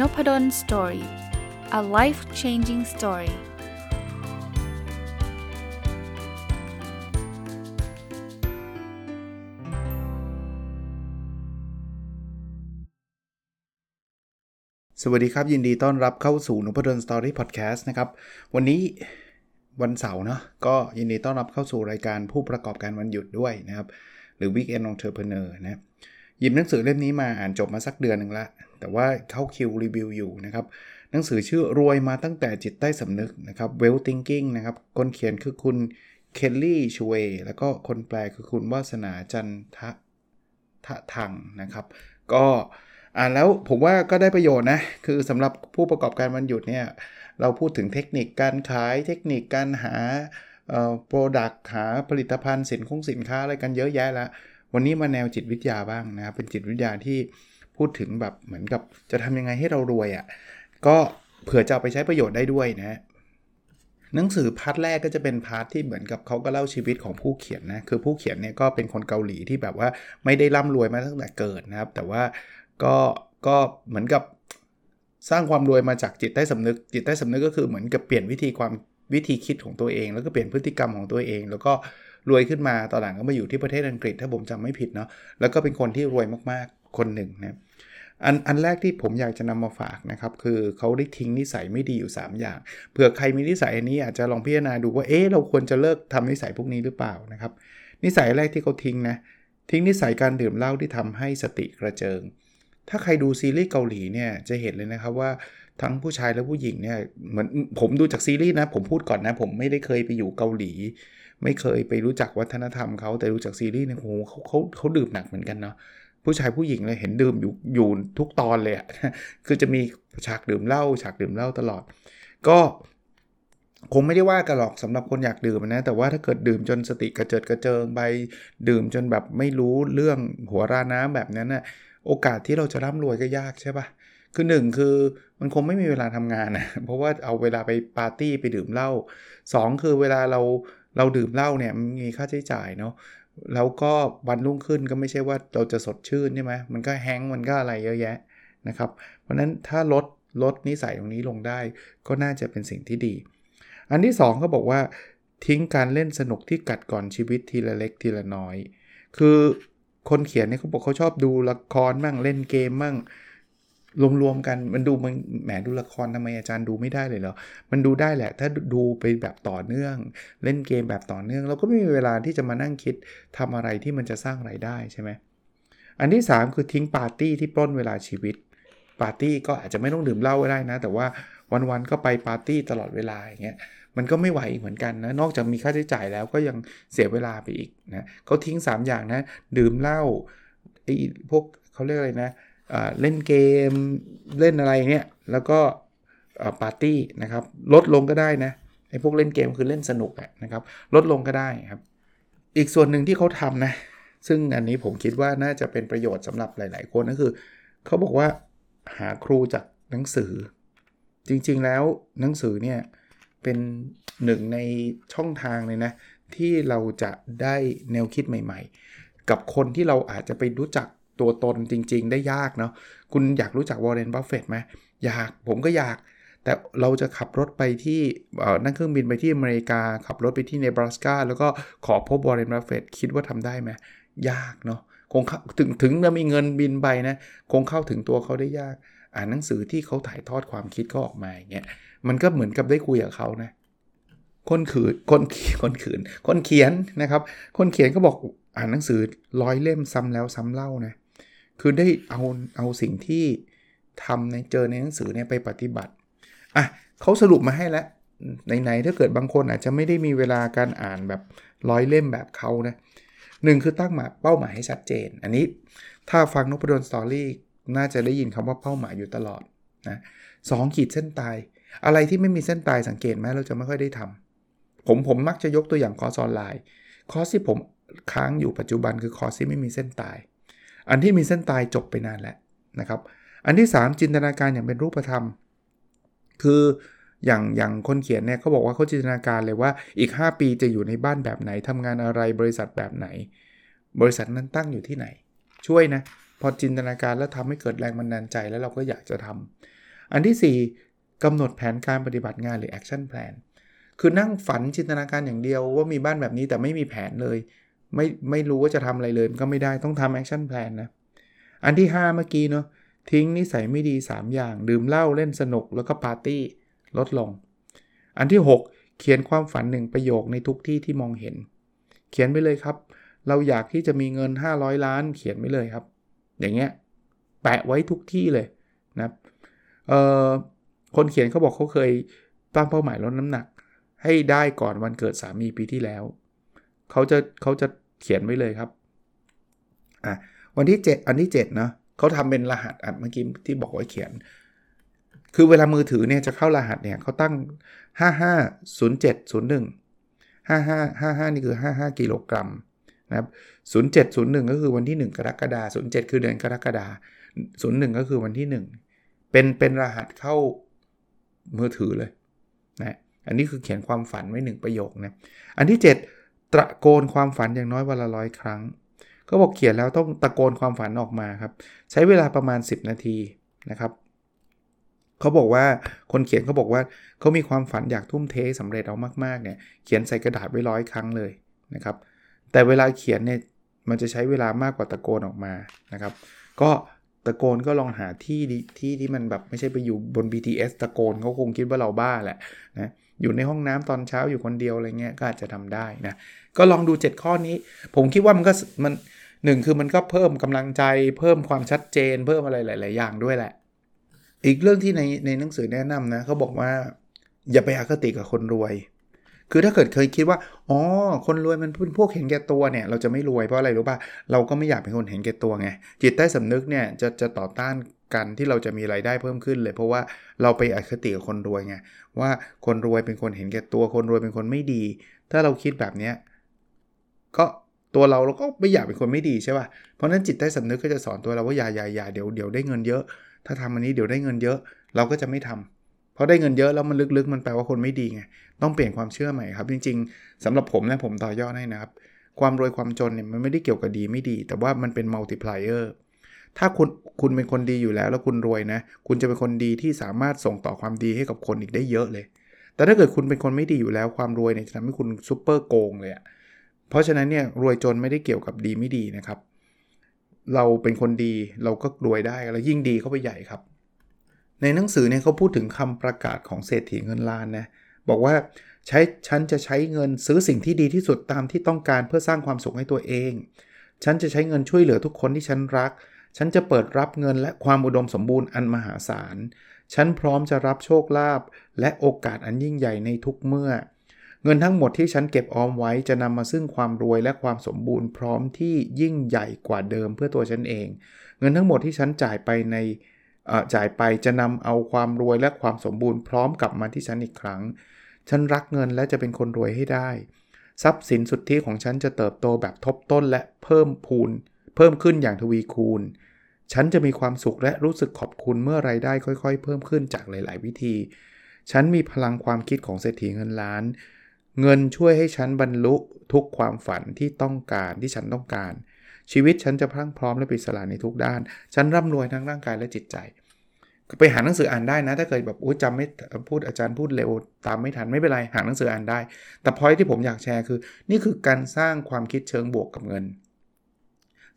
Nopadol story a life changing story สวัสดีครับ ยินดีต้อนรับเข้าสู่นพดล story พอดแคสต์นะครับ วันนี้วันเสาร์เนาะก็ยินดีต้อนรับเข้าสู่รายการผู้ประกอบการวันหยุดด้วยนะครับ หรือ Weekend Entrepreneur นะ หยิบหนังสือเล่มนี้มาอ่านจบมาสักเดือนหนึ่งละ แต่ว่าเข้าคิวรีวิวอยู่นะครับ หนังสือชื่อรวยมาตั้งแต่จิตใต้สำนึกนะครับ Wealthinking นะครับ คนเขียนคือคุณเคลลี่ชเวแล้วก็คนแปลคือคุณวาสนาจันทะทะทังนะครับ ก็อ่านแล้วผมว่าก็ได้ประโยชน์นะ คือสำหรับผู้ประกอบการวันหยุดเนี่ย เราพูดถึงเทคนิคการขายเทคนิคการหา product หาผลิตภัณฑ์สินคงสินค้าอะไรกันเยอะแยะแล้ว วันนี้มาแนวจิตวิทยาบ้างนะครับ เป็นจิตวิทยาที่พูดถึงแบบเหมือนกับจะทำยังไงให้เรารวยอะ่ะ ก็เผื่อจะเอาไปใช้ประโยชน์ได้ด้วยนะหนังสือ part แรกก็จะเป็น part ที่เหมือนกับเขาก็เล่าชีวิตของผู้เขียนนะ คือผู้เขียนเนี่ยก็เป็นคนเกาหลีที่แบบว่าไม่ได้ร่ำรวยมาตั้งแต่เกิดนะครับ แต่ว่าก็ก็เหมือนกับสร้างความรวยมาจากจิตใต้สำนึก จิตใต้สำนึกก็คือเหมือนกับเปลี่ยนวิธีความวิธีคิดของตัวเอง แล้วก็เปลี่ยนพฤติกรรมของตัวเอง แล้วก็ รวยขึ้นมาตอนหลังก็มาอยู่ที่ประเทศอังกฤษ ถ้าผมจำไม่ผิดเนาะแล้วก็เป็นคนที่รวยมากๆคนหนึ่งนะอันอันแรกที่ผมอยากจะนำมาฝากนะครับ คือเขาได้ทิ้งนิสัยไม่ดีอยู่ 3 อย่างเผื่อใครมีนิสัยอันนี้อาจจะลองพิจารณาดูว่าเอ๊ะเราควรจะเลิกทำนิสัยพวกนี้หรือเปล่านะครับ นิสัยแรกที่เขาทิ้งนะทิ้งนิสัยการดื่มเหล้าที่ทำให้สติกระเจิง ถ้าใครดูซีรีส์เกาหลีเนี่ยจะเห็นเลยนะครับว่าทั้งผู้ชายและผู้หญิงเนี่ยเหมือนผมดูจากซีรีส์นะผมพูดก่อนนะ ผมไม่ได้เคยไปอยู่เกาหลี ไม่เคยไปรู้จักวัฒนธรรมเขาแต่รู้จักซีรีส์เนี่ยโอ้โหเขาเขาเขาดื่มหนักเหมือนกันเนาะผู้ชายผู้หญิงเลยเห็นดื่มอยู่อยู่ทุกตอนเลยอะคือจะมีฉากดื่มเหล้าฉากดื่มเหล้าตลอด ก็คงไม่ได้ว่ากันหรอกสำหรับคนอยากดื่มนะ แต่ว่าถ้าเกิดดื่มจนสติกระเจิดกระเจิงไปดื่มจนแบบไม่รู้เรื่องหัวราน้ำแบบนั้นนะ่ะโอกาสที่เราจะร่ำรวยก็ยากใช่ปะคือ1คือมันคงไม่มีเวลาทำงานนะเพราะว่าเอาเวลาไปปาร์ตี้ไปดื่มเหล้า2คือเวลาเรา เราดื่มเหล้าเนี่ยมันมีค่าใช้จ่ายเนาะแล้วก็วันรุ่งขึ้นก็ไม่ใช่ว่าเราจะสดชื่นใช่ไหมมันก็แห้งมันก็อะไรเยอะแยะนะครับ เพราะนั้นถ้าลดลดนิสัยตรงนี้ลงได้ก็น่าจะเป็นสิ่งที่ดี อันที่2ก็บอกว่าทิ้งการเล่นสนุกที่กัดก่อนชีวิตทีละเล็กทีละน้อย คือคนเขียนเนี่ยเขาบอกเขาชอบดูละครบ้างเล่นเกมบ้าง รวมๆกันมันดูมันแหมดูละครทำไมอาจารย์ดูไม่ได้เลยเหรอ มันดูได้แหละ ถ้าดูไปแบบต่อเนื่อง เล่นเกมแบบต่อเนื่อง เราก็ไม่มีเวลาที่จะมานั่งคิดทำอะไรที่มันจะสร้างไรายได้ใช่ไหมอันที่ 3 คือทิ้งปาร์ตี้ที่ปล้นเวลาชีวิต ปาร์ตี้ก็อาจจะไม่ต้องดื่มเหล้าก็ได้นะ แต่ว่าวันๆก็ไปปาร์ตี้ตลอดเวลาอย่างเงี้ยมันก็ไม่ไหวเหมือนกันนะ นอกจากมีค่าใช้จ่ายแล้วก็ยังเสียเวลาไปอีกนะเขาทิ้ง 3 อย่างนะ ดื่มเหล้าไอ้พวกเขาเรียกอะไรนะ เล่นเกมเล่นอะไรเนี่ยแล้วก็ปาร์ตี้นะครับลดลงก็ได้นะไอ้พวกเล่นเกมคือเล่นสนุกนะครับลดลงก็ได้ครับ อีกส่วนหนึ่งที่เขาทำนะซึ่งอันนี้ผมคิดว่าน่าจะเป็นประโยชน์สำหรับหลาย ๆ คนก็คือเขาบอกว่าหาครูจากหนังสือ จริงๆแล้วหนังสือเนี่ยเป็นหนึ่งในช่องทางเลยนะที่เราจะได้แนวคิดใหม่ ๆ กับคนที่เราอาจจะไปรู้จัก ตัวตนจริง ๆ ได้ยากเนาะคุณอยากรู้จักวอร์เรนบัฟเฟตไหมอยากผมก็อยาก แต่เราจะขับรถไปที่นั่งเครื่องบินไปที่อเมริกา ขับรถไปที่เนบราสกาแล้วก็ขอพบวอร์เรนบัฟเฟตคิดว่าทำได้ไหมยากเนาะคงถึงถึงจะมีเงินบินไปนะคงเข้าถึงตัวเขาได้ยาก อ่านหนังสือที่เขาถ่ายทอดความคิดเขาออกมาอย่างเงี้ยมันก็เหมือนกับได้คุยกับเขานะคนขืนคนเขียนคนขืนคนเขียนนะครับ คนเขียนก็บอกอ่านหนังสือร้อยเล่มซ้ำแล้วซ้ำเล่านะ คือได้เอาเอาสิ่งที่ทำในเจอในหนังสือเนี่ยไปปฏิบัติอะเขาสรุปมาให้แล้วไหนๆถ้าเกิดบางคนอาจจะไม่ได้มีเวลาการอ่านแบบร้อยเล่มแบบเขานะหนึ่งคือตั้งมาเป้าหมายให้ชัดเจน อันนี้ถ้าฟังนพดล story น่าจะได้ยินคำว่าเป้าหมายอยู่ตลอดนะสองขีดเส้นตาย อะไรที่ไม่มีเส้นตายสังเกตไหมเราจะไม่ค่อยได้ทำผมผมมักจะยกตัวอย่างคอร์สออนไลน์ คอร์สที่ผมค้างอยู่ปัจจุบันคือคอร์สที่ไม่มีเส้นตาย อันที่มีเส้นตายจบไปนานแล้วนะครับ อันที่ 3 จินตนาการอย่างเป็นรูปธรรม คืออย่างอย่างคนเขียนเนี่ยเขาบอกว่าเขาจินตนาการเลยว่าอีก 5 ปีจะอยู่ในบ้านแบบไหนทำงานอะไรบริษัทแบบไหน บริษัทนั้นตั้งอยู่ที่ไหน ช่วยนะ พอจินตนาการแล้วทำให้เกิดแรงบันดาลใจแล้วเราก็อยากจะทอันที่ 4กำหนดแผนการปฏิบัติงานหรือ action plan คือนั่งฝันจินตนาการอย่างเดียวว่ามีบ้านแบบนี้แต่ไม่มีแผนเลย ไม่ไม่รู้ว่าจะทำอะไรเลยก็ไม่ได้ต้องทำ action plan นนะ อันที่ 5 เมื่อกี้เนาะทิ้งนิสัยไม่ดี 3 อย่าง ดื่มเหล้าเล่นสนุกแล้วก็ปาร์ตี้ลดลง อันที่ 6 เขียนความฝันหนึ่งประโยคในทุกที่ที่มองเห็น เขียนไปเลยครับ เราอยากที่จะมีเงิน 500 ล้าน เขียนไปเลยครับ อย่างเงี้ยแปะไว้ทุกที่เลยนะเอ่อคนเขียนเขาบอกเขาเคยตั้งเป้าหมายลดน้ำหนัก ให้ได้ก่อนวันเกิดสามีปีที่แล้ว เขาจะเขาจะ เขียนไว้เลยครับอะวันที่ 7 อันที่7เนาะเขาทำเป็นรหัสอะเมื่อกี้ที่บอกไว้เขียน คือเวลามือถือเนี่ยจะเข้ารหัสเนี่ยเขาตั้ง 550701 55 55 นี่คือ 55 กิโลกรัมนะครับ0701 ก็คือวันที่ 1 กรกฎาคม07 คือเดือนกรกฎาคม01 ก็คือวันที่ 1 เป็นเป็นรหัสเข้ามือถือเลยนะอันนี้คือเขียนความฝันไว้ 1 ประโยคนะ อันที่ 7 ตะโกนความฝันอย่างน้อยวันละร้อยครั้ง ก็บอกเขียนแล้วต้องตะโกนความฝันออกมาครับ ใช้เวลาประมาณ 10 นาทีนะครับเขาบอกว่าคนเขียนเขาบอกว่าเขามีความฝันอยากทุ่มเทสำเร็จเอามากๆเนี่ยเขียนใส่กระดาษไว้ร้อยครั้งเลยนะครับแต่เวลาเขียนเนี่ยมันจะใช้เวลามากกว่าตะโกนออกมานะครับ ก็ตะโกนก็ลองหาที่ที่ที่มันแบบไม่ใช่ไปอยู่บน BTS ตะโกนเขาคงคิดว่าเราบ้าแหละนะ อยู่ในห้องน้ำตอนเช้าอยู่คนเดียวอะไรเงี้ยก็อาจจะทำได้นะก็ลองดู 7 ข้อนี้ ผมคิดว่ามันก็มันหนึ่งคือมันก็เพิ่มกำลังใจเพิ่มความชัดเจน เพิ่มอะไรหลาย ๆ อย่างด้วยแหละ อีกเรื่องที่ในในหนังสือแนะนำนะเขาบอกว่า อย่าไปอคติกับคนรวย คือถ้าเกิดเคยคิดว่าอ๋อคนรวยมันเป็นพวกเห็นแก่ตัวเนี่ยเราจะไม่รวยเพราะอะไรรู้ป่ะเราก็ไม่อยากเป็นคนเห็นแก่ตัวไงจิตใต้สำนึกเนี่ยจะจะต่อต้านกันที่เราจะมีไรายได้เพิ่มขึ้นเลย เพราะว่าเราไปอคติกับคนรวยไงว่าคนรวยเป็นคนเห็นแก่ตัว คนรวยเป็นคนไม่ดี ถ้าเราคิดแบบเนี้ยก็ตัวเราเราก็ไม่อยากเป็นคนไม่ดีใช่ป่ะเพราะนั้นจิตใต้สำนึกก็จะสอนตัวเราว่าอย่าอย่าอย่าเดี๋ยวเดี๋ยวได้เงินเยอะ ถ้าทำอันนี้เดี๋ยวได้เงินเยอะ เราก็จะไม่ทำ เพราะได้เงินเยอะแล้วมันลึกๆ มันแปลว่าคนไม่ดีไง ต้องเปลี่ยนความเชื่อใหม่ครับ จริง ๆสำหรับผมนะผมต่อยอดให้นะครับ ความรวยความจนเนี่ยมันไม่ได้เกี่ยวกับดีไม่ดี แต่ว่ามันเป็นมัลติพลายเออร์ถ้าคุณคุณเป็นคนดีอยู่แล้ว แล้วคุณรวยนะ คุณจะเป็นคนดีที่สามารถส่งต่อความดีให้กับคนอีกได้เยอะเลย แต่ถ้าเกิดคุณเป็นคนไม่ดีอยู่แล้วความรวยเนี่ยจะทำให้คุณซูเปอร์โกงเลยอะเพราะฉะนั้นเนี่ยรวยจนไม่ได้เกี่ยวกับดีไม่ดีนะครับ เราเป็นคนดีเราก็รวยได้แล้วยิ่งดีเข้าไปใหญ่ครับ ในหนังสือเนี่ยเขาพูดถึงคำประกาศของเศรษฐีเงินล้านนะบอกว่าใช้ฉันจะใช้เงินซื้อสิ่งที่ดีที่สุดตามที่ต้องการเพื่อสร้างความสุขให้ตัวเอง ฉันจะใช้เงินช่วยเหลือทุกคนที่ฉันรัก ฉันจะเปิดรับเงินและความอุดมสมบูรณ์อันมหาศาล ฉันพร้อมจะรับโชคลาภและโอกาสอันยิ่งใหญ่ในทุกเมื่อ เงินทั้งหมดที่ฉันเก็บออมไว้จะนำมาซึ่งความรวยและความสมบูรณ์พร้อมที่ยิ่งใหญ่กว่าเดิมเพื่อตัวฉันเอง เงินทั้งหมดที่ฉันจ่ายไปใน จ่ายไปจะนำเอาความรวยและความสมบูรณ์พร้อมกลับมาที่ฉันอีกครั้ง ฉันรักเงินและจะเป็นคนรวยให้ได้ ทรัพย์สินสุทธิของฉันจะเติบโตแบบทบต้นและเพิ่มพูน เพิ่มขึ้นอย่างทวีคูณ ฉันจะมีความสุขและรู้สึกขอบคุณเมื่อไรายได้ค่อย ๆ เพิ่มขึ้นจากหลาย ๆ วิธี ฉันมีพลังความคิดของเศรษฐีเงินล้าน เงินช่วยให้ฉันบรรลุทุกความฝันที่ต้องการที่ฉันต้องการชีวิตฉันจะพรั่งพร้อมและปิสลาในทุกด้าน ฉันร่ำรวยทั้งร่างกายและจิตใจ ไปหาหนังสืออ่านได้นะ ถ้าเกิดแบบโอ้จำไม่พูดอาจารย์พูดเร็วตามไม่ทันไม่เป็นไรหาหนังสืออ่านได้ แต่พอยที่ผมอยากแชร์คือ นี่คือการสร้างความคิดเชิงบวกกับเงิน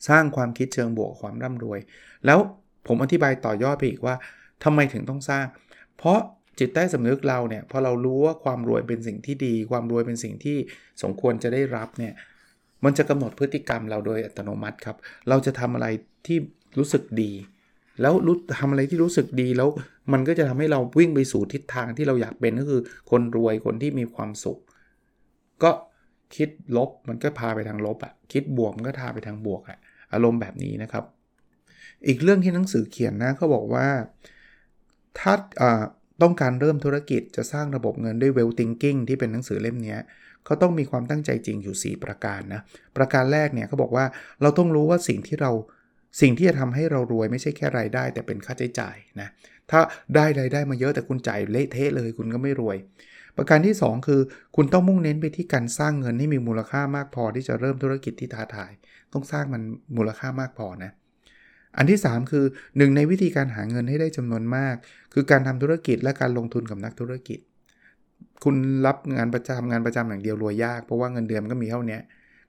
สร้างความคิดเชิงบวกความร่ำรวย แล้วผมอธิบายต่อยอดไปอีกว่าทำไมถึงต้องสร้าง เพราะจิตใต้สำนึกเราเนี่ยพอเรารู้ว่าความรวยเป็นสิ่งที่ดี ความรวยเป็นสิ่งที่สมควรจะได้รับเนี่ยมันจะกำหนดพฤติกรรมเราโดยอัตโนมัติครับ เราจะทำอะไรที่รู้สึกดี แล้วรู้ทำอะไรที่รู้สึกดีแล้วมันก็จะทำให้เราวิ่งไปสู่ทิศทางที่เราอยากเป็นก็คือ คนรวยคนที่มีความสุข ก็คิดลบมันก็พาไปทางลบอะ่ะคิดบวกมันก็พาไปทางบวกอะ่ะอารมณ์แบบนี้นะครับ อีกเรื่องที่หนังสือเขียนนะเขาบอกว่าถ้าต้องการเริ่มธุรกิจจะสร้างระบบเงินด้วย well thinking ที่เป็นหนังสือเล่มนี้เขาต้องมีความตั้งใจจริงอยู่ 4 ประการนะ ประการแรกเนี่ยเขาบอกว่าเราต้องรู้ว่าสิ่งที่เรา สิ่งที่จะทำให้เรารวยไม่ใช่แค่รายได้ แต่เป็นค่าใช้จ่ายนะถ้าได้รายได้มาเยอะแต่คุณจ่ายเละเทะเลยคุณก็ไม่รวย ประการที่ 2 คือคุณต้องมุ่งเน้นไปที่การสร้างเงินให้มีมูลค่ามากพอที่จะเริ่มธุรกิจที่ท้าทาย ต้องสร้างมันมูลค่ามากพอนะอันที่ 3 คือหนึ่งในวิธีการหาเงินให้ได้จำนวนมาก คือการทำธุรกิจและการลงทุนกับนักธุรกิจ คุณรับงานประจำงานประจำอย่างเดียวรวยยากเพราะว่าเงินเดือนก็มีเท่านี้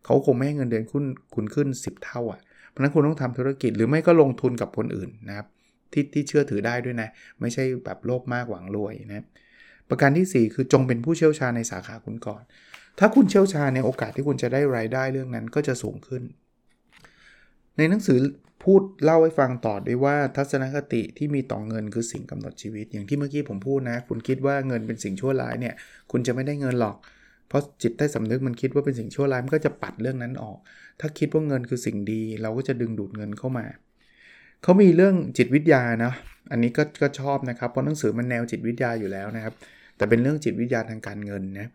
เขาคงไม่ให้เงินเดือนคุณคุณขึ้น 10 เท่าอะ่ะ ราะนั้นคุณต้องทำธุรกิจหรือไม่ก็ลงทุนกับคนอื่นนะครับที่ที่เชื่อถือได้ด้วยนะ ไม่ใช่แบบโลภมากหวังรวยนะประการที่ 4 คือจงเป็นผู้เชี่ยวชาญในสาขาคุณก่อน ถ้าคุณเชี่ยวชาญในโอกาสที่คุณจะได้รายได้เรื่องนั้นก็จะสูงขึ้น ในหนังสือพูดเล่าให้ฟังต่อด้วยว่าทัศนคติที่มีต่อเงินคือสิ่งกำหนดชีวิต อย่างที่เมื่อกี้ผมพูดนะ คุณคิดว่าเงินเป็นสิ่งชั่วร้ายเนี่ย คุณจะไม่ได้เงินหรอก เพราะจิตใต้สำนึกมันคิดว่าเป็นสิ่งชั่วร้ายมันก็จะปัดเรื่องนั้นออก ถ้าคิดว่าเงินคือสิ่งดี เราก็จะดึงดูดเงินเข้ามา เขามีเรื่องจิตวิทยานะอันนี้ก็ก็ชอบนะครับเพราะหนังสือมันแนวจิตวิทยาอยู่แล้วนะครับ แต่เป็นเรื่องจิตวิทยาทางการเงินนะ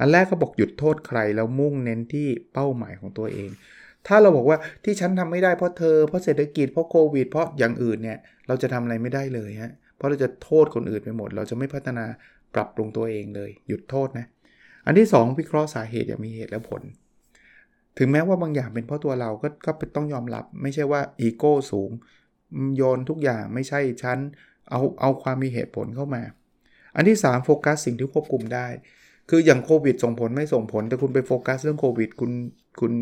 อันแรกก็บอกหยุดโทษใครแล้วมุ่งเน้นที่เป้าหมายของตัวเอง ถ้าเราบอกว่าที่ฉันทำไม่ได้เพราะเธอเพราะเศรษฐกิจเพราะโควิด เพราะอย่างอื่นเนี่ยเราจะทำอะไรไม่ได้เลยฮะเพราะเราจะโทษคนอื่นไปหมด เราจะไม่พัฒนาปรับปรุงตัวเองเลย หยุดโทษนะ อันที่ 2 วิเคราะห์สาเหตุอย่างมีเหตุและผล ถึงแม้ว่าบางอย่างเป็นเพราะตัวเราก็ก็ต้องยอมรับ ไม่ใช่ว่าอีโก้สูง โยนทุกอย่างไม่ใช่ฉันเอาเอาความมีเหตุผลเข้ามา อันที่ 3 โฟกัสสิ่งที่ควบคุมได้ คืออย่างโควิดส่งผลไม่ส่งผล แต่คุณไปโฟกัสเรื่องโควิดคุณคุณ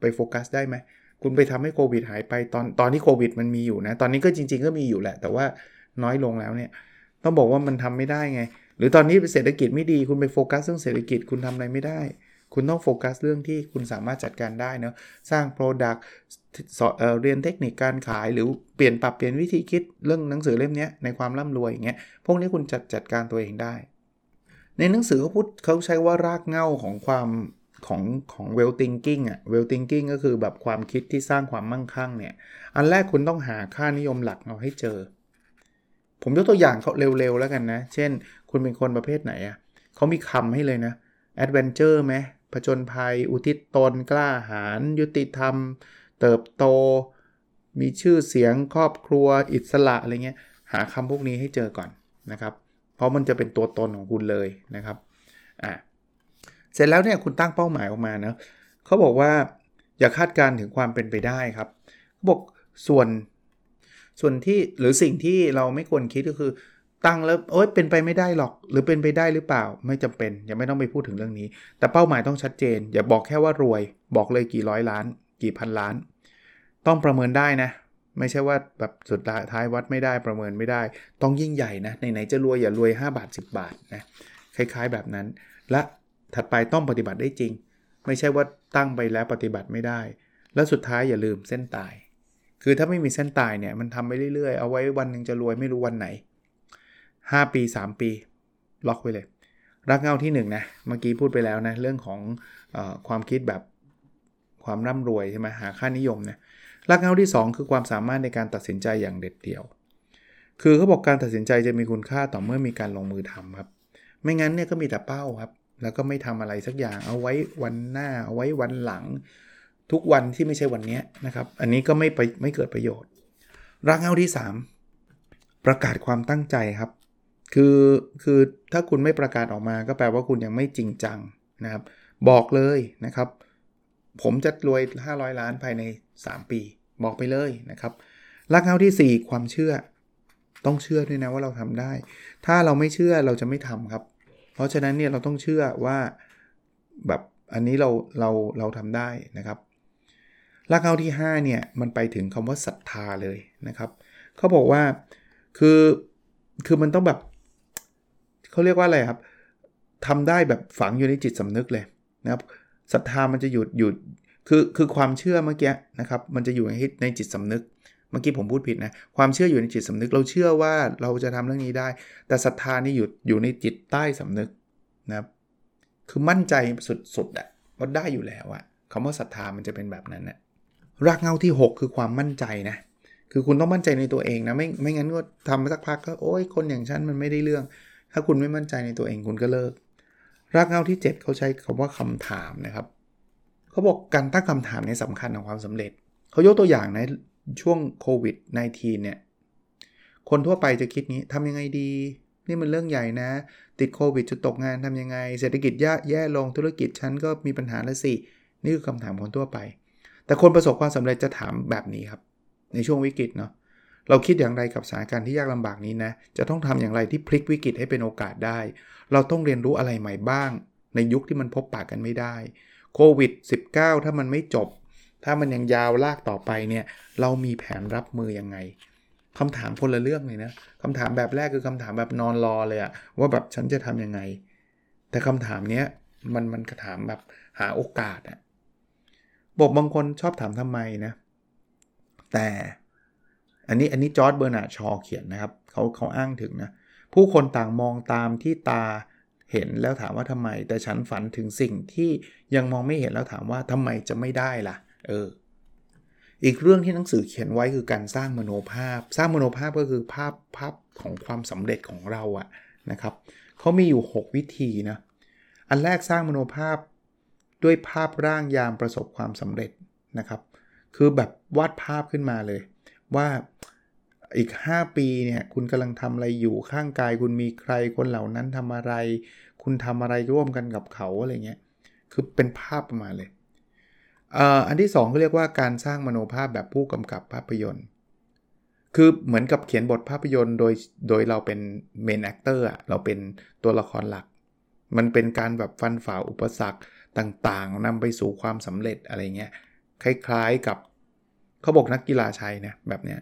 ไปโฟกัสได้ไหมคุณไปทำให้โควิดหายไปตอนตอนที่โควิดมันมีอยู่นะ ตอนนี้ก็จริง ๆ ก็มีอยู่แหละ แต่ว่าน้อยลงแล้วเนี่ย ต้องบอกว่ามันทำไม่ได้ไง หรือตอนนี้เศรษฐกิจไม่ดีคุณไปโฟกัสเรื่องเศรษฐกิจคุณทำอะไรไม่ได้ คุณต้องโฟกัสเรื่องที่คุณสามารถจัดการได้เนาะสร้าง Product เรียนเทคนิคการขายหรือเปลี่ยนปรับเปลี่ยนวิธีคิดเรื่องหนังสือเล่มนี้ในความร่ำรวยอย่างเงี้ยพวกนี้คุณจัดจัดการตัวเองได้ ในหนังสือเขาพูดเขาใช้ว่ารากเหง้าของความของของ well thinking อะ well thinking ก็คือแบบความคิดที่สร้างความมั่งคั่งเนี่ย อันแรกคุณต้องหาค่านิยมหลักเอาให้เจอ ผมยกตัวอย่างเขาเร็วๆแล้วกันนะ เช่น คุณเป็นคนประเภทไหนอะเขามีคำให้เลยนะ adventure ไหมผจญภัย อุทิศตนกล้าหาญยุติธรรม เติบโต มีชื่อเสียงครอบครัว อิสระอะไรเงี้ยหาคำพวกนี้ให้เจอก่อนนะครับ เพราะมันจะเป็นตัวตนของคุณเลยนะครับอ่าเสร็จแล้วเนี่ยคุณตั้งเป้าหมายออกมาเนะเขาบอกว่าอย่าคาดการถึงความเป็นไปได้ครับเขาบอกส่วนส่วนที่หรือสิ่งที่เราไม่ควรคิดก็คือ ตั้งแล้วโอ๊ยเป็นไปไม่ได้หรอก หรือเป็นไปได้หรือเปล่า ไม่จำเป็นยังไม่ต้องไปพูดถึงเรื่องนี้ แต่เป้าหมายต้องชัดเจน อย่าบอกแค่ว่ารวย บอกเลยกี่ร้อยล้าน กี่พันล้าน ต้องประเมินได้นะ ไม่ใช่ว่าแบบสุดท้ายวัดไม่ได้ประเมินไม่ได้ ต้องยิ่งใหญ่นะไหนๆจะรวยอย่ารวย 5 บาท 10 บาทนะคล้ายๆแบบนั้น และถัดไปต้องปฏิบัติได้จริง ไม่ใช่ว่าตั้งไปแล้วปฏิบัติไม่ได้ แล้วสุดท้ายอย่าลืมเส้นตาย คือถ้าไม่มีเส้นตายเนี่ยมันทำไปเรื่อยๆเอาไว้วันหนึ่งจะรวยไม่รู้วันไหน 5 ปี 3 ปี ล็อกไว้เลย รักเงาที่1นนะเมื่อกี้พูดไปแล้วนะเรื่องของอความคิดแบบความร่ำรวยใช่ไหมหาค่านิยมนะรักเงาที่ 2 คือความสามารถในการตัดสินใจอย่างเด็ดเดี่ยว คือเขาบอกการตัดสินใจจะมีคุณค่าต่อเมื่อมีการลงมือทำครับ ไม่งั้นเนี่ยก็มีแต่เป้าครับ แล้วก็ไม่ทำอะไรสักอย่าง เอาไว้วันหน้า เอาไว้วันหลัง ทุกวันที่ไม่ใช่วันนี้นะครับ อันนี้ก็ไม่ไปไม่เกิดประโยชน์ รักเงาที่ 3 ประกาศความตั้งใจครับ คือคือถ้าคุณไม่ประกาศออกมาก็แปลว่าคุณยังไม่จริงจังนะครับ บอกเลยนะครับ ผมจะรวย 500 ล้านภายใน 3 ปี บอกไปเลยนะครับรักเงาที่ 4 ความเชื่อ ต้องเชื่อด้วยนะว่าเราทำได้ ถ้าเราไม่เชื่อเราจะไม่ทำครับ เพราะฉะนั้นเนี่ยเราต้องเชื่อว่าแบบอันนี้เราเราเราทำได้นะครับรากเงาที่5เนี่ยมันไปถึงคำว่าศรัทธาเลยนะครับเขาบอกว่าคือคือมันต้องแบบ เขาเรียกว่าอะไรครับทำได้แบบฝังอยู่ในจิตสำนึกเลยนะครับศรัทธามันจะหยุดหยุดคือคือความเชื่อเมื่อกี้นะครับมันจะอยู่ในในจิตสำนึก เมื่อกี้ผมพูดผิดนะความเชื่ออยู่ในจิตสำนึก เราเชื่อว่าเราจะทำเรื่องนี้ได้ แต่ศรัทธานี่อยู่อยู่ในจิตใต้สำนึกนะครับคือมั่นใจสุดๆอะว่าได้อยู่แล้วอะคำว่าศรัทธามันจะเป็นแบบนั้นนะรากเงาที่ 6 คือความมั่นใจนะคือคุณต้องมั่นใจในตัวเองนะไม่ไม่งั้นก็ทำไปสักพักก็โอ้ยคนอย่างฉันมันไม่ได้เรื่อง ถ้าคุณไม่มั่นใจในตัวเองคุณก็เลิก รากเงาที่ 7 เขาใช้คำว่าคำถามนะครับเขาบอกการตั้งคำถามในสำคัญของความสำเร็จ เขายกตัวอย่างในช่วงโควิด -19 เนี่ย คนทั่วไปจะคิดนี้ทำยังไงดี นี่มันเรื่องใหญ่นะ ติดโควิดจะตกงานทำยังไง เศรษฐกิจแย่แย่ลงธุรกิจฉันก็มีปัญหาแล้วสิ นี่คือคำถามคนทั่วไป แต่คนประสบความสำเร็จจะถามแบบนี้ครับ ในช่วงวิกฤตเนาะ เราคิดอย่างไรกับสถานการณ์ที่ยากลำบากนี้นะ จะต้องทำอย่างไรที่พลิกวิกฤตให้เป็นโอกาสได้ เราต้องเรียนรู้อะไรใหม่บ้าง ในยุคที่มันพบปากกันไม่ได้โควิด -19 ถ้ามันไม่จบ ถ้ามันยังยาวลากต่อไปเนี่ย เรามีแผนรับมือยังไงคำถามคนละเรื่องเลยนะคำถามแบบแรกคือคำถามแบบนอนรอเลยอะว่าแบบฉันจะทำยังไง แต่คำถามเนี้ยมันมันถามแบบหาโอกาสอะบอกบางคนชอบถามทำไมนะ แต่ อันนี้อันนี้จอร์ดเบอร์นาชอเขียนนะครับเขาเขาอ้างถึงนะผู้คนต่างมองตามที่ตาเห็นแล้วถามว่าทำไม แต่ฉันฝันถึงสิ่งที่ยังมองไม่เห็นแล้วถามว่าทำไมจะไม่ได้ล่ะ เออ อีกเรื่องที่หนังสือเขียนไว้คือการสร้างมโนภาพ สร้างมโนภาพก็คือภาพภาพของความสำเร็จของเราอะนะครับเขามีอยู่ 6 วิธีนะอันแรกสร้างมโนภาพด้วยภาพร่างยามประสบความสำเร็จนะครับ คือแบบวาดภาพขึ้นมาเลย ว่าอีก 5 ปีเนี่ยคุณกำลังทำอะไรอยู่ข้างกาย คุณมีใครคนเหล่านั้นทำอะไร คุณทำอะไรร่วมกันกับเขาอะไรเงี้ยคือเป็นภาพประมาณเลยอันที่2ก็เรียกว่าการสร้างมโนภาพแบบผู้กำกับภาพยนตร์ คือเหมือนกับเขียนบทภาพยนตร์โดยโดยเราเป็น main actor อะเราเป็นตัวละครหลัก มันเป็นการแบบฟันฝ่าอุปสรรคต่างๆนำไปสู่ความสำเร็จอะไรเงี้ยคล้ายๆกับ เขาบอกนักกีฬาใช้เนาะแบบเนี้ย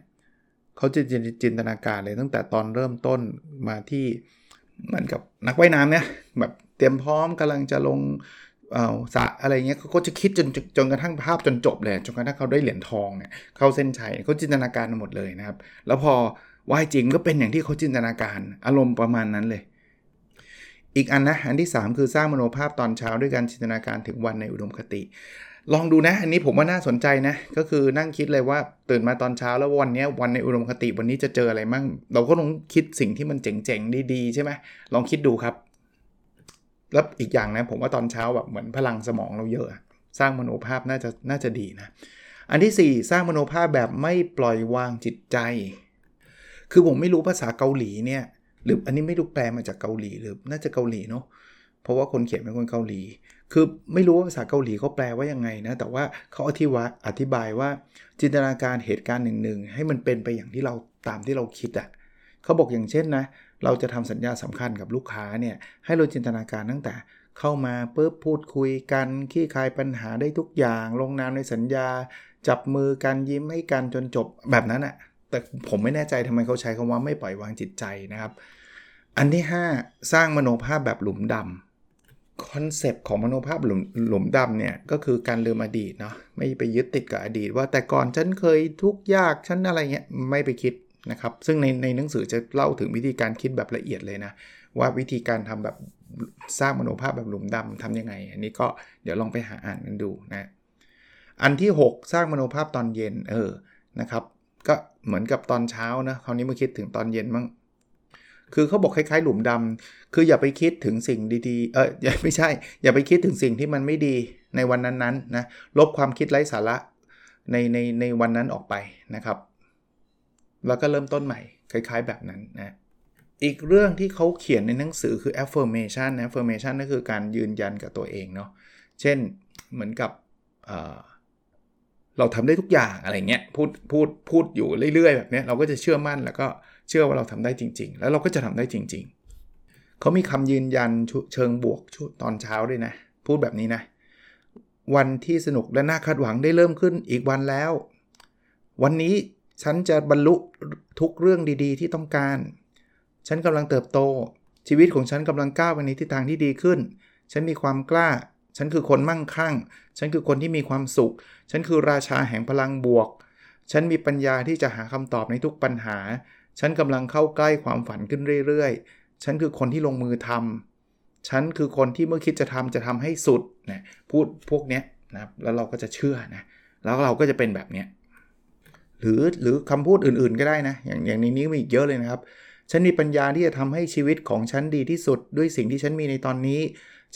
เขาจะจินตนาการเลยตั้งแต่ตอนเริ่มต้นมาที่เหมือนกับนักว่ายน้ำเนี่ยแบบเตรียมพร้อมกำลังจะลงเอาสระอะไรเงี้ยเขาก็จะคิดจนจนกระทั่งภาพจนจบเลยจนกระทั่งเขาได้เหรียญทองเนี่ยเข้าเส้นชัยเขาจินตนาการหมดเลยนะครับ แล้วพอว่ายจริงก็เป็นอย่างที่เขาจินตนาการอารมณ์ประมาณนั้นเลย อีกอันนะอันที่ 3 คือสร้างมโนภาพตอนเช้าด้วยการจินตนาการถึงวันในอุดมคติ ลองดูนะ อันนี้ผมว่าน่าสนใจนะ ก็คือนั่งคิดเลยว่าตื่นมาตอนเช้าแล้ววันนี้วันในอุดมคติวันนี้จะเจออะไรมั่ง เราก็ต้องคิดสิ่งที่มันเจ๋งๆ ดีๆ ใช่ไหมลองคิดดูครับ แล้วอีกอย่างนะ ผมว่าตอนเช้าแบบเหมือนพลังสมองเราเยอะ สร้างมโนภาพน่าจะน่าจะดีนะ อันที่ 4 สร้างมโนภาพแบบไม่ปล่อยวางจิตใจ คือผมไม่รู้ภาษาเกาหลีเนี่ย หรืออันนี้ไม่รู้แปลมาจากเกาหลีหรือน่าจะเกาหลีเนาะเพราะว่าคนเขียนเป็นคนเกาหลี คือไม่รู้ว่าภาษาเกาหลีเขาแปลว่ายังไงนะ แต่ว่าเขาอธิบาอธิบายว่าจินตนาการเหตุการณ์หนึ่งๆ ให้มันเป็นไปอย่างที่เราตามที่เราคิดอะ่ะเขาบอกอย่างเช่นนะ เราจะทำสัญญาสำคัญกับลูกค้าเนี่ย ให้เราจินตนาการตั้งแต่เข้ามาปุ๊บพูดคุยกันคลี่คลายปัญหาได้ทุกอย่าง ลงนามในสัญญา จับมือกันยิ้มให้กันจนจบแบบนั้นอะแต่ผมไม่แน่ใจทำไมเขาใช้คำว่าไม่ปล่อยวางจิตใจนะครับ อันที่ 5 สร้างมโนภาพแบบหลุมดำ concept ของมโนภาพหลุมหลุมดำเนี่ย ก็คือการลืมอดีตเนาะไม่ไปยึดติดกับอดีต ว่าแต่ก่อนฉันเคยทุกข์ยากฉันอะไรเงี้ยไม่ไปคิดนะครับ ซึ่งในในหนังสือจะเล่าถึงวิธีการคิดแบบละเอียดเลยนะ ว่าวิธีการทำแบบสร้างมโนภาพแบบหลุมดำทํำยังไง อันนี้ก็เดี๋ยวลองไปหาอ่านกันดูนะอันที่ 6 สร้างมโนภาพตอนเย็นเออนะครับ ก็เหมือนกับตอนเช้านะคราวนี้มาคิดถึงตอนเย็นมั้ง คือเขาบอกคล้ายๆ หลุมดำคืออย่าไปคิดถึงสิ่งดีๆ เอออย่าไม่ใช่ อย่าไปคิดถึงสิ่งที่มันไม่ดีในวันนั้นๆนะ ลบความคิดไร้สาระในในในวันนั้นออกไปนะครับ แล้วก็เริ่มต้นใหม่ คล้ายๆแบบนั้นนะ อีกเรื่องที่เขาเขียนในหนังสือคือ affirmation นะ affirmation นั่นคือการยืนยันกับตัวเองเนาะ เช่นเหมือนกับเเราทำได้ทุกอย่างอะไรเงี้ย พูดพูดพูดอยู่เรื่อยๆแบบนี้เราก็จะเชื่อมั่นแล้วก็เเชื่อว่าเราทำได้จริง ๆ แล้วเราก็จะทำได้จริง ๆ เขามีคำยืนยันเชิงบวกตอนเช้าด้วยนะ พูดแบบนี้นะ วันที่สนุกและน่าคาดหวังได้เริ่มขึ้นอีกวันแล้ว วันนี้ฉันจะบรรลุทุกเรื่องดีๆ ที่ต้องการ ฉันกำลังเติบโต ชีวิตของฉันกำลังก้าวไปในทิศทางที่ดีขึ้น ฉันมีความกล้า ฉันคือคนมั่งคั่ง ฉันคือคนที่มีความสุข ฉันคือราชาแห่งพลังบวก ฉันมีปัญญาที่จะหาคำตอบในทุกปัญหา ฉันกำลังเข้าใกล้ความฝันขึ้นเรื่อยๆ ฉันคือคนที่ลงมือทำฉันคือคนที่เมื่อคิดจะทำจะทำให้สุดนะพูดพวกเนี้ยนะแล้วเราก็จะเชื่อนะแล้วเราก็จะเป็นแบบเนี้ยหรือหรือคำพูดอื่นๆก็ได้นะ อย่างอย่างในนี้มีอีกเยอะเลยนะครับ ฉันมีปัญญาที่จะทำให้ชีวิตของฉันดีที่สุดด้วยสิ่งที่ฉันมีในตอนนี้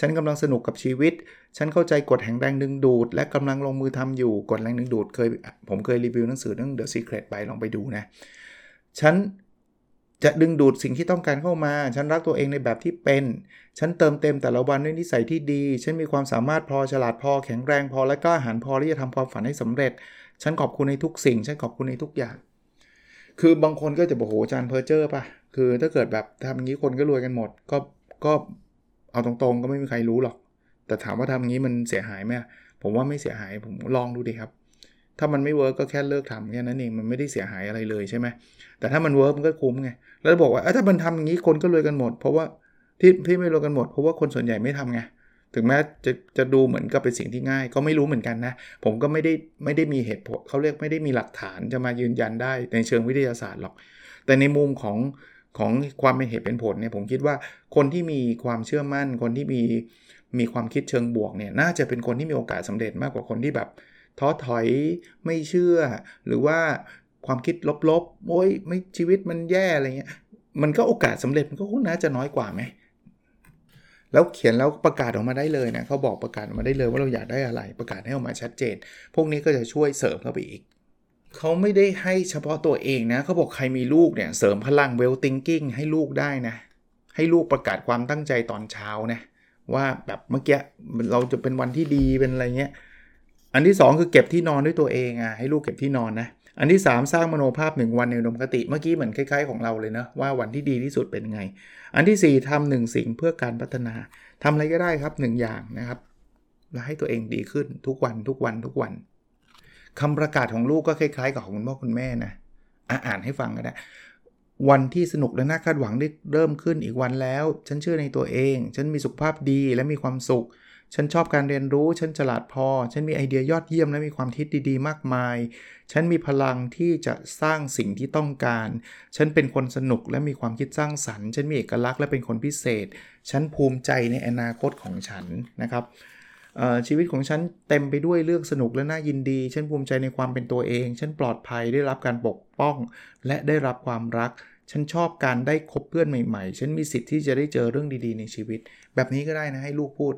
ฉันกำลังสนุกกับชีวิต ฉันเข้าใจกฎแห่งแรงดึงดูด และกำลังลงมือทำอยู่กฎแรงดึงดูดเคยผมเคยรีวิวหนังสือเรื่อง The Secret ไปลองไปดูนะ ฉันจะดึงดูดสิ่งที่ต้องการเข้ามา ฉันรักตัวเองในแบบที่เป็น ฉันเติมเต็มแต่ละวันด้วยนิสัยที่ดี ฉันมีความสามารถพอ ฉลาดพอ แข็งแรงพอ และกล้าหาญพอที่จะทำความฝันให้สำเร็จ ฉันขอบคุณในทุกสิ่ง ฉันขอบคุณในทุกอย่าง คือบางคนก็จะบอกโหอาจารย์เพอร์เจอร์ป่ะ คือถ้าเกิดแบบทำอย่างนี้คนก็รวยกันหมด ก็ก็เอาตรงๆ ก็ไม่มีใครรู้หรอก แต่ถามว่าทำอย่างนี้มันเสียหายไหมผมว่าไม่เสียหาย ผมลองดูดิครับ ถ้ามันไม่ work ก็แค่เลิกทำแค่นั้นเองมันไม่ได้เสียหายอะไรเลยใช่ไหมแต่ถ้ามัน work มันก็คุ้มไงแล้วบอกว่าถ้ามันทำอย่างนี้คนก็รวยกันหมด เพราะว่าที่ที่ไม่รวยกันหมดเพราะว่าคนส่วนใหญ่ไม่ทำไงถึงแม้จะจะดูเหมือนกับเป็นสิ่งที่ง่าย ก็ไม่รู้เหมือนกันนะ ผมก็ไม่ได้ไม่ได้มีเหตุผลเขาเรียกไม่ได้มีหลักฐานจะมายืนยันได้ในเชิงวิทยาศาสตร์หรอก แต่ในมุมของของความเป็นเหตุเป็นผลเนี่ยผมคิดว่าคนที่มีความเชื่อมั่น คนที่มีมีความคิดเชิงบวกเนี่ยน่าจะเป็นคนที่มีโอกาสสาเร็จมากกว่าคนที่แบบ ท้อถอยไม่เชื่อ หรือว่าความคิดลบๆโอ้ยไม่ชีวิตมันแย่อะไรเงี้ยมันก็โอกาสสาเร็จมันก็คงน่าจะน้อยกว่าไหมแล้วเขียนแล้วประกาศออกมาได้เลยนะเขาบอกประกาศออกมาได้เลยว่าเราอยากได้อะไรประกาศให้ออกมาชัดเจน พวกนี้ก็จะช่วยเสริมเข้าไปอีกเขาไม่ได้ให้เฉพาะตัวเองนะเขาบอกใครมีลูกเนี่ยเสริมพลังเวลติงกิ้งให้ลูกได้นะ ให้ลูกประกาศความตั้งใจตอนเช้านะว่าแบบเมื่อกี้เราจะเป็นวันที่ดีเป็นอะไรเงี้ย อันที่ 2 คือเก็บที่นอนด้วยตัวเองอะให้ลูกเก็บที่นอนนะอันที่ 3 สร้างมโนภาพ 1 วันในอุดมคติเมื่อกี้เหมือนคล้ายๆของเราเลยนะว่าวันที่ดีที่สุดเป็นไง อันที่ 4ทำหนึ่งสิ่งเพื่อการพัฒนาทำอะไรก็ได้ครับ 1 อย่างนะครับแล้วให้ตัวเองดีขึ้นทุกวันทุกวันทุกวันคำประกาศของลูกก็คล้ายๆ กับของคุณพ่อคุณแม่นะอ่านให้ฟังก็ได้วันที่สนุกและน่าคาดหวังได้เริ่มขึ้นอีกวันแล้ว ฉันเชื่อในตัวเอง ฉันมีสุขภาพดีและมีความสุข ฉันชอบการเรียนรู้ ฉันฉลาดพอ ฉันมีไอเดียยอดเยี่ยมและมีความคิดดีๆ มากมาย ฉันมีพลังที่จะสร้างสิ่งที่ต้องการ ฉันเป็นคนสนุกและมีความคิดสร้างสรรค์ ฉันมีเอกลักษณ์และเป็นคนพิเศษ ฉันภูมิใจในอนาคตของฉันนะครับชีวิตของฉันเต็มไปด้วยเรื่องสนุกและน่ายินดี ฉันภูมิใจในความเป็นตัวเอง ฉันปลอดภัยได้รับการปกป้อง และได้รับความรัก ฉันชอบการได้คบเพื่อนใหม่ๆ ฉันมีสิทธิ์ที่จะได้เจอเรื่องดีๆ ในชีวิต แบบนี้ก็ได้นะให้ลูกพูด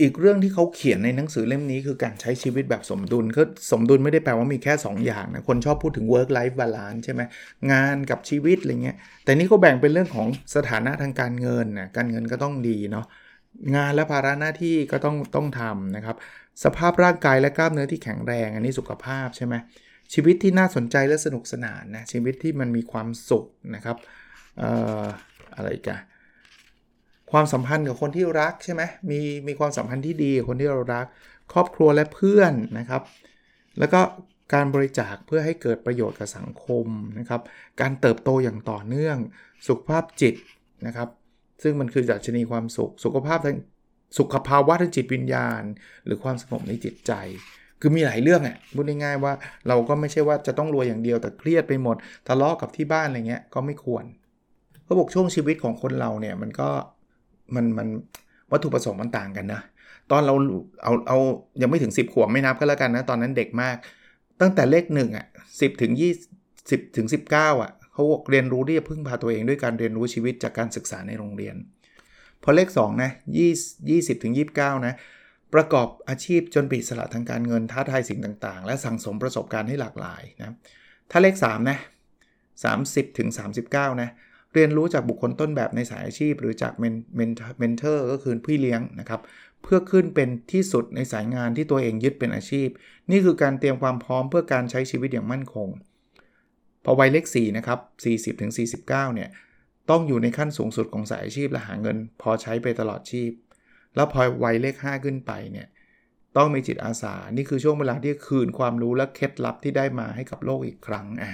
อีกเรื่องที่เขาเขียนในหนังสือเล่มนี้คือการใช้ชีวิตแบบสมดุลก็สมดุลไม่ได้แปลว่ามีแค่ 2 อย่างนะ คนชอบพูดถึง work life balance ใช่ไหมงานกับชีวิตอะไรเงี้ย แต่นี่เขาแบ่งเป็นเรื่องของสถานะทางการเงินนะการเงินก็ต้องดีเนาะงานและภาระหน้าที่ก็ต้องต้องทำนะครับ สภาพร่างกายและกล้ามเนื้อที่แข็งแรง อันนี้สุขภาพใช่ไหมชีวิตที่น่าสนใจและสนุกสนานนะชีวิตที่มันมีความสุขนะครับอออะไรกัน ความสัมพันธ์กับคนที่รักใช่ไหมมีมีความสัมพันธ์ที่ดีกับคนที่เรารัก ครอบครัวและเพื่อนนะครับ แล้วก็การบริจาคเพื่อให้เกิดประโยชน์กับสังคมนะครับ การเติบโตอย่างต่อเนื่อง สุขภาพจิตนะครับ ซึ่งมันคือดัชนีความสุข สุขภาพทางสุขภาวะทางจิตวิญญาณ หรือความสงบในจิตใจ คือมีหลายเรื่องอะพูดง่ายๆว่าเราก็ไม่ใช่ว่าจะต้องรวยอย่างเดียวแต่เครียดไปหมดทะเลาะกับที่บ้านอะไรเงี้ยก็ไม่ควรเขาบอกช่วงชีวิตของคนเราเนี่ยมันก็ มันมันวัตถุประสงค์มันต่างกันนะ ตอนเราเอาเอายังไม่ถึง 10 ขวบไม่นับก็แล้วกันนะ ตอนนั้นเด็กมาก ตั้งแต่เลข1อะ10ถึง20 10ถึง19อะเขาเรียนรู้ที่จะพึ่งพาตัวเองด้วยการเรียนรู้ชีวิตจากการศึกษาในโรงเรียน พอเลข2นะ20 20ถึง29นะประกอบอาชีพจนปีสละทางการเงินท้าทายสิ่งต่างๆ และสั่งสมประสบการณ์ให้หลากหลายนะถ้าเลข3นะ30ถึง39นะ เรียนรู้จากบุคคลต้นแบบในสายอาชีพ หรือจากเมนเทอร์ก็คือพี่เลี้ยงนะครับเพื่อขึ้นเป็นที่สุดในสายงานที่ตัวเองยึดเป็นอาชีพ นี่คือการเตรียมความพร้อมเพื่อการใช้ชีวิตอย่างมั่นคง พอวัยเลข4นะครับ40ถึง49 เนี่ยต้องอยู่ในขั้นสูงสุดของสายอาชีพและหาเงิน พอใช้ไปตลอดชีพ แล้วพอวัยเลข 5 ขึ้นไปเนี่ยต้องมีจิตอาสา นี่คือช่วงเวลาที่คืนความรู้และเคล็ดลับที่ได้มาให้กับโลกอีกครั้งอะ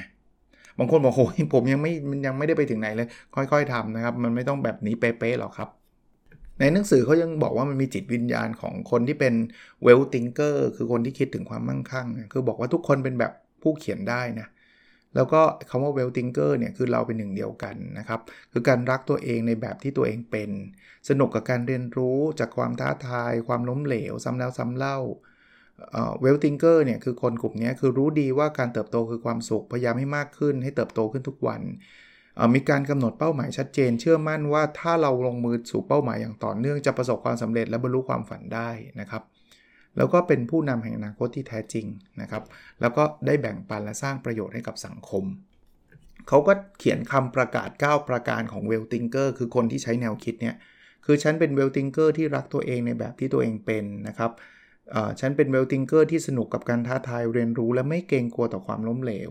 บางคนบอกโอ้ยผมยังไม่มันยังไม่ได้ไปถึงไหนเลย ค่อยๆทำนะครับ มันไม่ต้องแบบนี้เป๊ะๆหรอกครับ ในหนังสือเขายังบอกว่ามันมีจิตวิญญาณของคนที่เป็น well thinker คือคนที่คิดถึงความมั่งคั่ง คือบอกว่าทุกคนเป็นแบบผู้เขียนได้นะแล้วก็คำว่า well thinker เนี่ยคือเราเป็นหนึ่งเดียวกันนะครับ คือการรักตัวเองในแบบที่ตัวเองเป็น สนุกกับการเรียนรู้จากความท้าทาย ความล้มเหลว ซ้ำแล้วซ้ำเล่า เวลติงเกอร์เนี่ยคือคนกลุ่มนี้คือรู้ดีว่าการเติบโตคือความสุข พยายามให้มากขึ้นให้เติบโตขึ้นทุกวัน มีการกำหนดเป้าหมายชัดเจน เชื่อมั่นว่าถ้าเราลงมือสู่เป้าหมายอย่างต่อเนื่องจะประสบความสำเร็จและบรรลุความฝันได้นะครับ แล้วก็เป็นผู้นำแห่งอนาคตที่แท้จริงนะครับ แล้วก็ได้แบ่งปันและสร้างประโยชน์ให้กับสังคม เขาก็เขียนคำประกาศ 9 ประการของ wealthinker คือคนที่ใช้แนวคิดเนี่ยคือฉันเป็น wealthinker ที่รักตัวเองในแบบที่ตัวเองเป็นนะครับ ฉันเป็น wealthinker ที่สนุกกับการท้าทายเรียนรู้และไม่เกรงกลัวต่อความล้มเหลว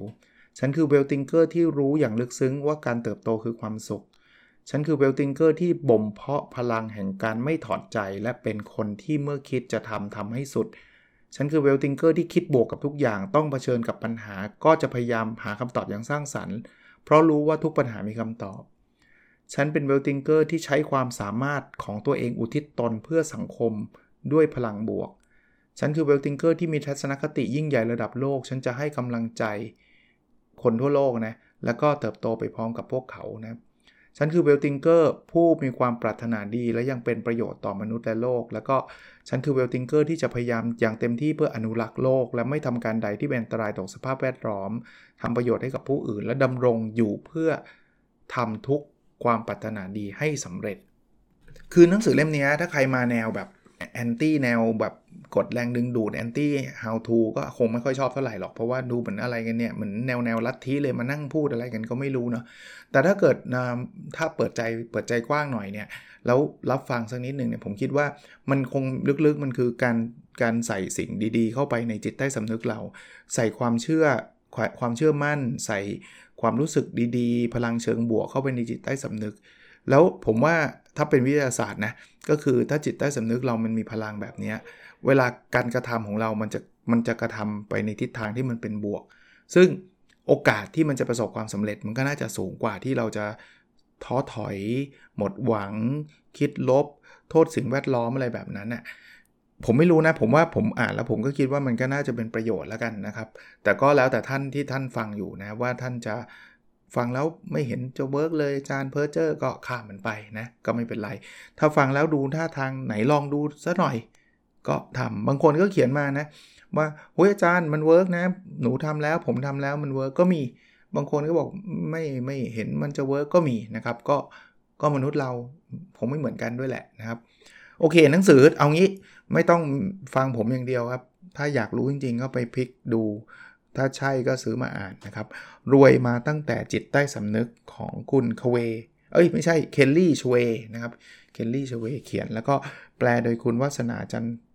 ฉันคือ wealthinker ที่รู้อย่างลึกซึ้งว่าการเติบโตคือความสุข ฉันคือ wealthinker ที่บ่มเพาะพลังแห่งการไม่ถอดใจ และเป็นคนที่เมื่อคิดจะทำทำให้สุด ฉันคือ wealthinker ที่คิดบวกกับทุกอย่าง ต้องเผชิญกับปัญหา ก็จะพยายามหาคำตอบอย่างสร้างสรรค์ เพราะรู้ว่าทุกปัญหามีคำตอบฉันเป็น wealthinker ที่ใช้ความสามารถของตัวเองอุทิศตนเพื่อสังคมด้วยพลังบวก ฉันคือ wealthinker ที่มีทัศนคติยิ่งใหญ่ระดับโลก ฉันจะให้กำลังใจคนทั่วโลกนะ แล้วก็เติบโตไปพร้อมกับพวกเขานะ ฉันคือ wealthinker ผู้มีความปรารถนาดีและยังเป็นประโยชน์ต่อมนุษย์และโลก แล้วก็ฉันคือ wealthinker ที่จะพยายามอย่างเต็มที่เพื่ออนุรักษ์โลก และไม่ทำการใดที่เป็นอันตรายต่อสภาพแวดล้อมทำประโยชน์ให้กับผู้อื่น และดำรงอยู่เพื่อทำทุกความปรารถนาดีให้สำเร็จ คือหนังสือเล่มนี้ถ้าใครมาแนวแบบแอนตี้แนวแบบ กฎแรงดึงดูดแอนตี้ how to ก็คงไม่ค่อยชอบเท่าไหร่หรอก เพราะว่าดูเหมือนอะไรกันเนี่ย เหมือนแนวแนวลัทธิเลยมานั่งพูดอะไรกันก็ไม่รู้เนาะแต่ถ้าเกิดถ้าเปิดใจเปิดใจกว้างหน่อยเนี่ย แล้วรับฟังสักนิดหนึ่งเนี่ยผมคิดว่ามันคงลึกๆมันคือการการใส่สิ่งดีๆ เข้าไปในจิตใต้สำนึกเรา ใส่ความเชื่อความเชื่อมั่น ใส่ความรู้สึกดีๆ พลังเชิงบวกเข้าไปในจิตใต้สำนึก แล้วผมว่าถ้าเป็นวิทยาศาสตร์นะก็คือถ้าจิตใต้สำนึกเรามันมีพลังแบบนี้ เวลาการกระทำของเรา มันจะมันจะกระทำไปในทิศทางที่มันเป็นบวก ซึ่งโอกาสที่มันจะประสบความสำเร็จ มันก็น่าจะสูงกว่าที่เราจะท้อถอย หมดหวัง คิดลบ โทษสิ่งแวดล้อมอะไรแบบนั้นน่ะผมไม่รู้นะ ผมว่าผมอ่านแล้วผมก็คิดว่ามันก็น่าจะเป็นประโยชน์แล้วกันนะครับ แต่ก็แล้วแต่ท่านที่ท่านฟังอยู่นะว่าท่านจะฟังแล้วไม่เห็นจะ work เลยจารย์เพ้อเจ้อก็ข้ามมันไปนะ ก็ไม่เป็นไร ถ้าฟังแล้วดูท่าทางไหนลองดูซะหน่อย ก็ทำบางคนก็เขียนมานะ ว่าเฮ้ยอาจารย์มัน work นะ หนูทำแล้ว ผมทำแล้วมัน work ก็มีบางคนก็บอกไม่ไม่เห็นมันจะ work ก็มีนะครับ ก็ก็มนุษย์เราผมไม่เหมือนกันด้วยแหละนะครับ โอเคหนังสือเอางี้ไม่ต้องฟังผมอย่างเดียวครับ ถ้าอยากรู้จริง ๆ ก็ไปพลิกดู ถ้าใช่ก็ซื้อมาอ่านนะครับ รวยมาตั้งแต่จิตใต้สำนึกของคุณคเว เอ้ยไม่ใช่เคลลี่ชเวนะครับเคลลี่ชเวเขียน แล้วก็แปลโดยคุณวัฒนาจัน